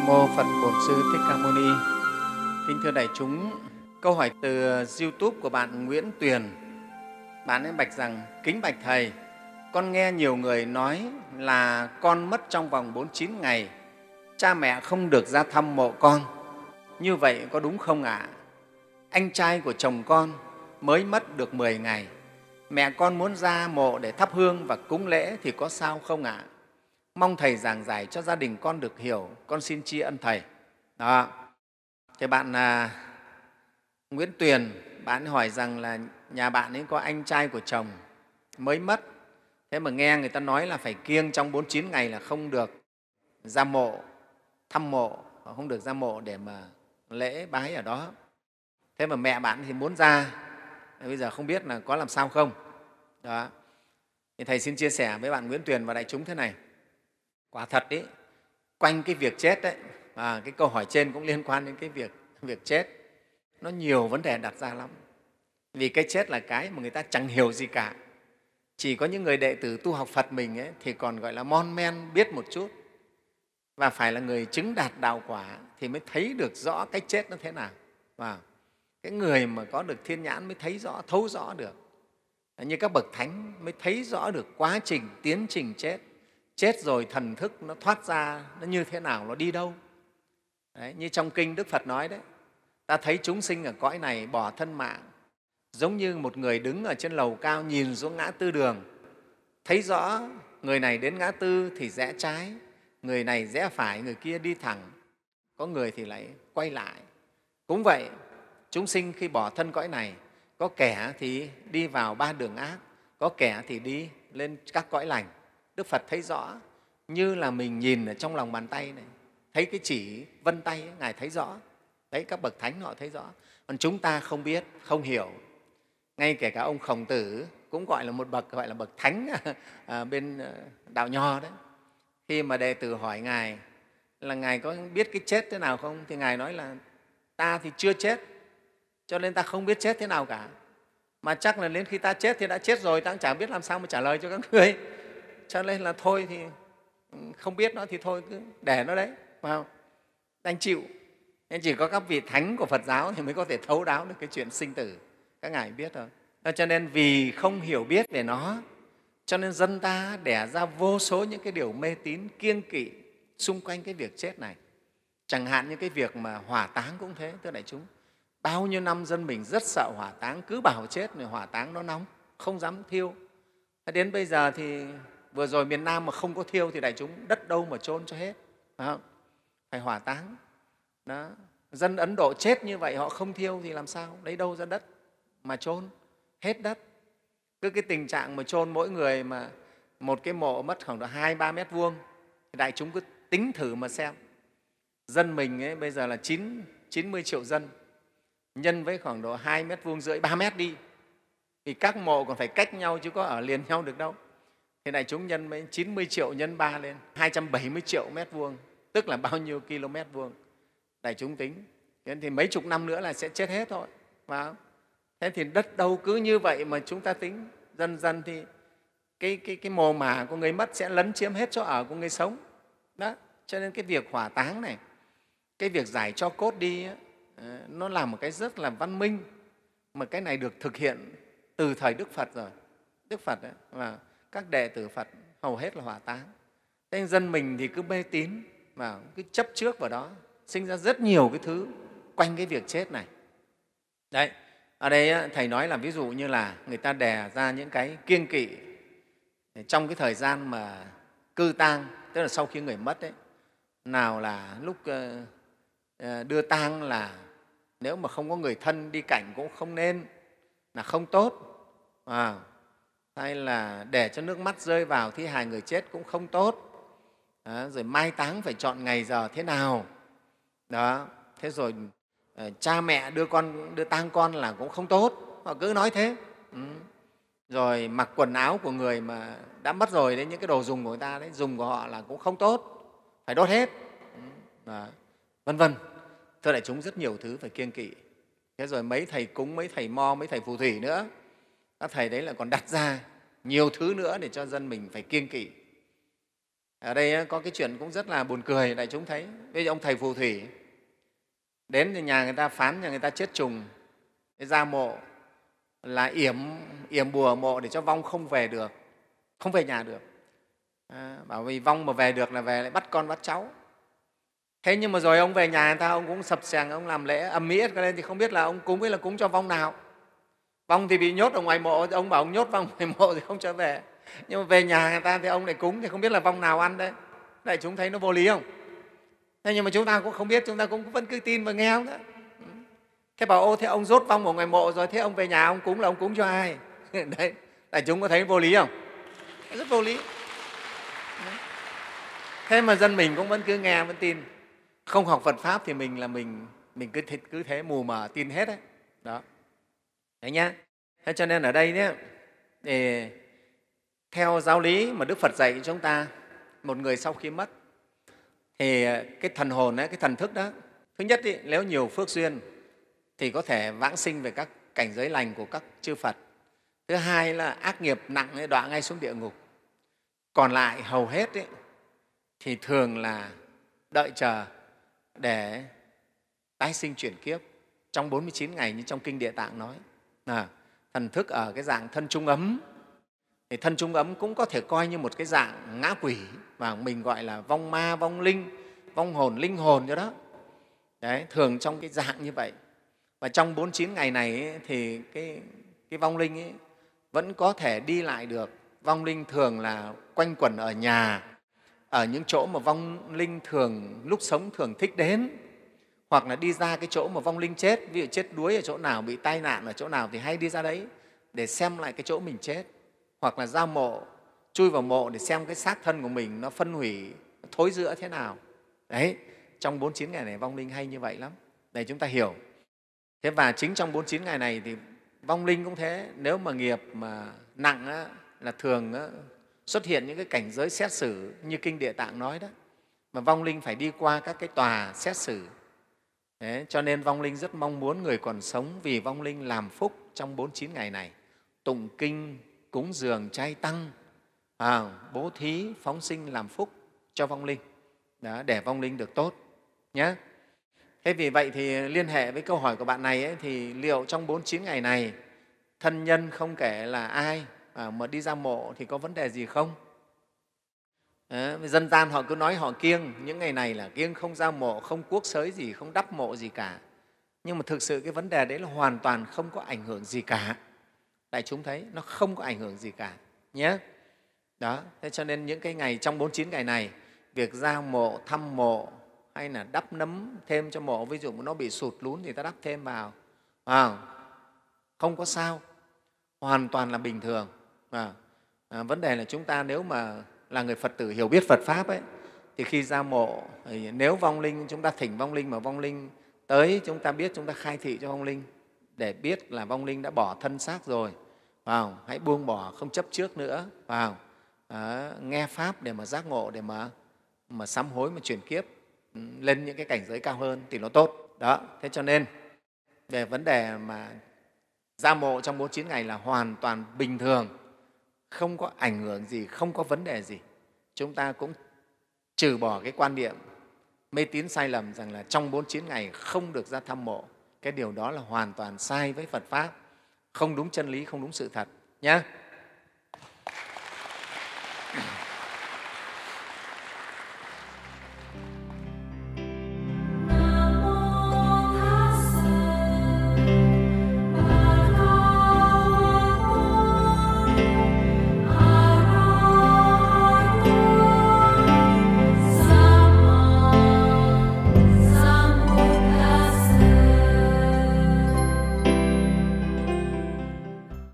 Nam mô Phật Bổn Sư Thích Ca Mâu Ni. Kính thưa đại chúng, câu hỏi từ YouTube của bạn Nguyễn Tuyền. Bạn ấy bạch rằng: Kính bạch thầy, con nghe nhiều người nói là con mất trong vòng 49 ngày, cha mẹ không được ra thăm mộ con. Như vậy có đúng không ạ? À? Anh trai của chồng con mới mất được 10 ngày, mẹ con muốn ra mộ để thắp hương và cúng lễ thì có sao không ạ? À? Mong Thầy giảng giải cho gia đình con được hiểu, con xin tri ân Thầy. Đó. Thì bạn à, Nguyễn Tuyền, bạn hỏi rằng là nhà bạn ấy có anh trai của chồng mới mất. Thế mà nghe người ta nói là phải kiêng trong 49 ngày là không được ra mộ, thăm mộ, không được ra mộ để mà lễ bái ở đó. Thế mà mẹ bạn thì muốn ra, bây giờ không biết là có làm sao không. Đó. Thì Thầy xin chia sẻ với bạn Nguyễn Tuyền và đại chúng thế này quả thật đấy quanh cái việc chết đấy và cái câu hỏi trên cũng liên quan đến cái việc việc chết. Nó nhiều vấn đề đặt ra lắm. Vì cái chết là cái mà người ta chẳng hiểu gì cả. Chỉ có những người đệ tử tu học phật mình ấy, thì còn gọi là mon men biết một chút. Và phải là người chứng đạt đạo quả thì mới thấy được rõ cái chết nó thế nào. Và cái người mà có được thiên nhãn mới thấy rõ thấu rõ được. Như các bậc thánh mới thấy rõ được quá trình tiến trình chết chết rồi thần thức nó thoát ra nó như thế nào nó đi đâu? Đấy, như trong kinh đức phật nói đấy ta thấy chúng sinh ở cõi này bỏ thân mạng giống như một người đứng ở trên lầu cao nhìn xuống ngã tư đường. Thấy rõ người này đến ngã tư thì rẽ trái người này rẽ phải người kia đi thẳng có người thì lại quay lại. Cũng vậy chúng sinh khi bỏ thân cõi này có kẻ thì đi vào ba đường ác có kẻ thì đi lên các cõi lành. Đức Phật thấy rõ như là mình nhìn ở trong lòng bàn tay này, thấy cái chỉ vân tay, ấy, Ngài thấy rõ. Đấy, các bậc thánh họ thấy rõ. Còn chúng ta không biết, không hiểu. Ngay kể cả ông Khổng Tử cũng gọi là một bậc gọi là bậc thánh à, bên ờ, đạo nho đấy. Khi mà đệ tử hỏi Ngài là Ngài có biết cái chết thế nào không? Thì Ngài nói là ta thì chưa chết, cho nên ta không biết chết thế nào cả. Mà chắc là đến khi ta chết thì đã chết rồi, ta cũng chẳng biết làm sao mà trả lời cho các người cho nên là thôi thì ừ, không biết nó thì thôi, cứ để nó đấy, phải không? Đành chịu. Nên chỉ có các vị thánh của phật giáo thì mới có thể thấu đáo được cái chuyện sinh tử. Các ngài biết rồi. Cho nên vì không hiểu biết về nó, cho nên dân ta đẻ ra vô số những cái điều mê tín, kiêng kỵ xung quanh cái việc chết này. Chẳng hạn như cái việc mà hỏa táng cũng thế, thưa đại chúng. Bao nhiêu năm dân mình rất sợ hỏa táng, cứ bảo chết rồi hỏa táng nó nóng, không dám thiêu. Đến bây giờ thì vừa rồi miền Nam mà không có thiêu thì đại chúng đất đâu mà chôn cho hết. Phải không? phải hỏa táng. Đó. Dân Ấn Độ chết như vậy họ không thiêu thì làm sao? Lấy đâu ra đất mà chôn? Hết đất. Cứ cái tình trạng mà chôn mỗi người mà một cái mộ mất khoảng độ hai ba mét vuông thì đại chúng cứ tính thử mà xem. Dân mình ấy, bây giờ là chín 90 triệu dân. Nhân với khoảng độ hai mét vuông rưỡi ba mét đi. Thì các mộ còn phải cách nhau chứ có ở liền nhau được đâu. Thế này chúng nhân với 90 triệu nhân 3 lên 270 triệu mét vuông, tức là bao nhiêu km vuông. Đại chúng tính. Thế thì mấy chục năm nữa là sẽ chết hết thôi. Phải Thế thì đất đâu cứ như vậy mà chúng ta tính dần dần thì cái, cái, cái mồ mả của người mất sẽ lấn chiếm hết chỗ ở của người sống. Đó. Cho nên cái việc hỏa táng này, cái việc giải cho cốt đi, ờ, nó là một cái rất là văn minh mà cái này được thực hiện từ thời Đức Phật rồi. Đức Phật ấy, và các đệ tử Phật hầu hết là hỏa táng. Thế dân mình thì cứ mê tín và cứ chấp trước vào đó, sinh ra rất nhiều cái thứ quanh cái việc chết này. Đấy, ở đây Thầy nói là ví dụ như là người ta đè ra những cái kiêng kỵ trong cái thời gian mà cư tang, tức là sau khi người mất đấy, nào là lúc ờ, ờ, đưa tang là nếu mà không có người thân đi cảnh cũng không nên, là không tốt. À, hay là để cho nước mắt rơi vào thi hài người chết cũng không tốt. Đó, rồi mai táng phải chọn ngày giờ thế nào. Đó thế rồi ờ, cha mẹ đưa con đưa tang con là cũng không tốt. Họ cứ nói thế. Ừ. rồi mặc quần áo của người mà đã mất rồi đấy những cái đồ dùng của người ta đấy dùng của họ là cũng không tốt. Phải đốt hết. Ừ. vân vân. Thưa đại chúng rất nhiều thứ phải kiêng kỵ. Thế rồi mấy thầy cúng mấy thầy mo mấy thầy phù thủy nữa các thầy đấy là còn đặt ra nhiều thứ nữa để cho dân mình phải kiêng kỵ. Ở đây có cái chuyện cũng rất là buồn cười đại chúng thấy. Bây giờ ông thầy phù thủy đến thì nhà người ta phán nhà người ta chết trùng. Ra mộ là yểm yểm bùa mộ để cho vong không về được không về nhà được. À, bảo vì vong mà về được là về lại bắt con bắt cháu. Thế nhưng mà rồi ông về nhà người ta ông cũng sập sàng ông làm lễ âm mỹ lên thì không biết là ông cúng ấy là cúng cho vong nào vong thì bị nhốt ở ngoài mộ ông bảo ông nhốt vong ngoài mộ thì không trở về. Nhưng mà về nhà người ta thì ông lại cúng thì không biết là vong nào ăn đấy. Đại chúng thấy nó vô lý không? Thế nhưng mà chúng ta cũng không biết chúng ta cũng vẫn cứ tin và nghe không đó. Thế bảo ô thế ông rốt vong ở ngoài mộ rồi thế ông về nhà ông cúng là ông cúng cho ai? Đấy đại chúng có thấy vô lý không? Rất vô lý. Thế mà dân mình cũng vẫn cứ nghe vẫn tin. Không học phật pháp thì mình là mình mình cứ thế, cứ thế mù mờ tin hết đấy. Đó đấy nhá. Thế cho nên ở đây nhé để theo giáo lý mà đức phật dạy cho chúng ta một người sau khi mất thì ờ, cái thần hồn ấy, cái thần thức đó thứ nhất ý, nếu nhiều phước duyên thì có thể vãng sinh về các cảnh giới lành của các chư phật. Thứ hai là ác nghiệp nặng ấy, đọa ngay xuống địa ngục. Còn lại hầu hết ấy, thì thường là đợi chờ để tái sinh chuyển kiếp. Trong 49 ngày như trong Kinh Địa Tạng nói. À, thần thức ở cái dạng thân trung ấm thì thân trung ấm cũng có thể coi như một cái dạng ngã quỷ mà mình gọi là vong ma, vong linh, vong hồn, linh hồn cho đó. Đấy, thường trong cái dạng như vậy. Và trong 49 ngày này ấy, thì cái, cái vong linh ấy vẫn có thể đi lại được. Vong linh thường là quanh quẩn ở nhà, ở những chỗ mà vong linh thường lúc sống thường thích đến hoặc là đi ra cái chỗ mà vong linh chết ví dụ chết đuối ở chỗ nào bị tai nạn ở chỗ nào thì hay đi ra đấy để xem lại cái chỗ mình chết. Hoặc là ra mộ chui vào mộ để xem cái xác thân của mình nó phân hủy thối rữa thế nào. Đấy trong 49 ngày này vong linh hay như vậy lắm. Để chúng ta hiểu. Thế và chính trong 49 ngày này thì vong linh cũng thế. Nếu mà nghiệp mà nặng á, là thường á, xuất hiện những cái cảnh giới xét xử như kinh địa tạng nói đó. Mà vong linh phải đi qua các cái tòa xét xử. Đấy, cho nên vong linh rất mong muốn người còn sống vì vong linh làm phúc trong 49 ngày này. Tụng kinh cúng dường trai tăng à, bố thí phóng sinh làm phúc cho vong linh. Đó, để vong linh được tốt nhé thế vì vậy thì liên hệ với câu hỏi của bạn này ấy, thì liệu trong 49 ngày này thân nhân không kể là ai à, mà đi ra mộ thì có vấn đề gì không? À, dân gian họ cứ nói họ kiêng những ngày này là kiêng không ra mộ không cuốc sới gì không đắp mộ gì cả. Nhưng mà thực sự cái vấn đề đấy là hoàn toàn không có ảnh hưởng gì cả. Đại chúng thấy nó không có ảnh hưởng gì cả nhé. Đó thế cho nên những cái ngày trong 49 ngày này việc ra mộ thăm mộ hay là đắp nấm thêm cho mộ ví dụ nó bị sụt lún thì ta đắp thêm vào à, không? Có sao hoàn toàn là bình thường à, à, vấn đề là chúng ta nếu mà là người phật tử hiểu biết phật pháp ấy thì khi ra mộ nếu vong linh chúng ta thỉnh vong linh mà vong linh tới chúng ta biết chúng ta khai thị cho vong linh để biết là vong linh đã bỏ thân xác rồi vào hãy buông bỏ không chấp trước nữa vào à, nghe pháp để mà giác ngộ để mà mà sám hối mà chuyển kiếp ừ, lên những cái cảnh giới cao hơn thì nó tốt. Đó thế cho nên về vấn đề mà ra mộ trong 49 ngày là hoàn toàn bình thường không có ảnh hưởng gì, không có vấn đề gì. Chúng ta cũng trừ bỏ cái quan niệm mê tín sai lầm rằng là trong 49 ngày không được ra thăm mộ. Cái điều đó là hoàn toàn sai với Phật Pháp. Không đúng chân lý, không đúng sự thật nhé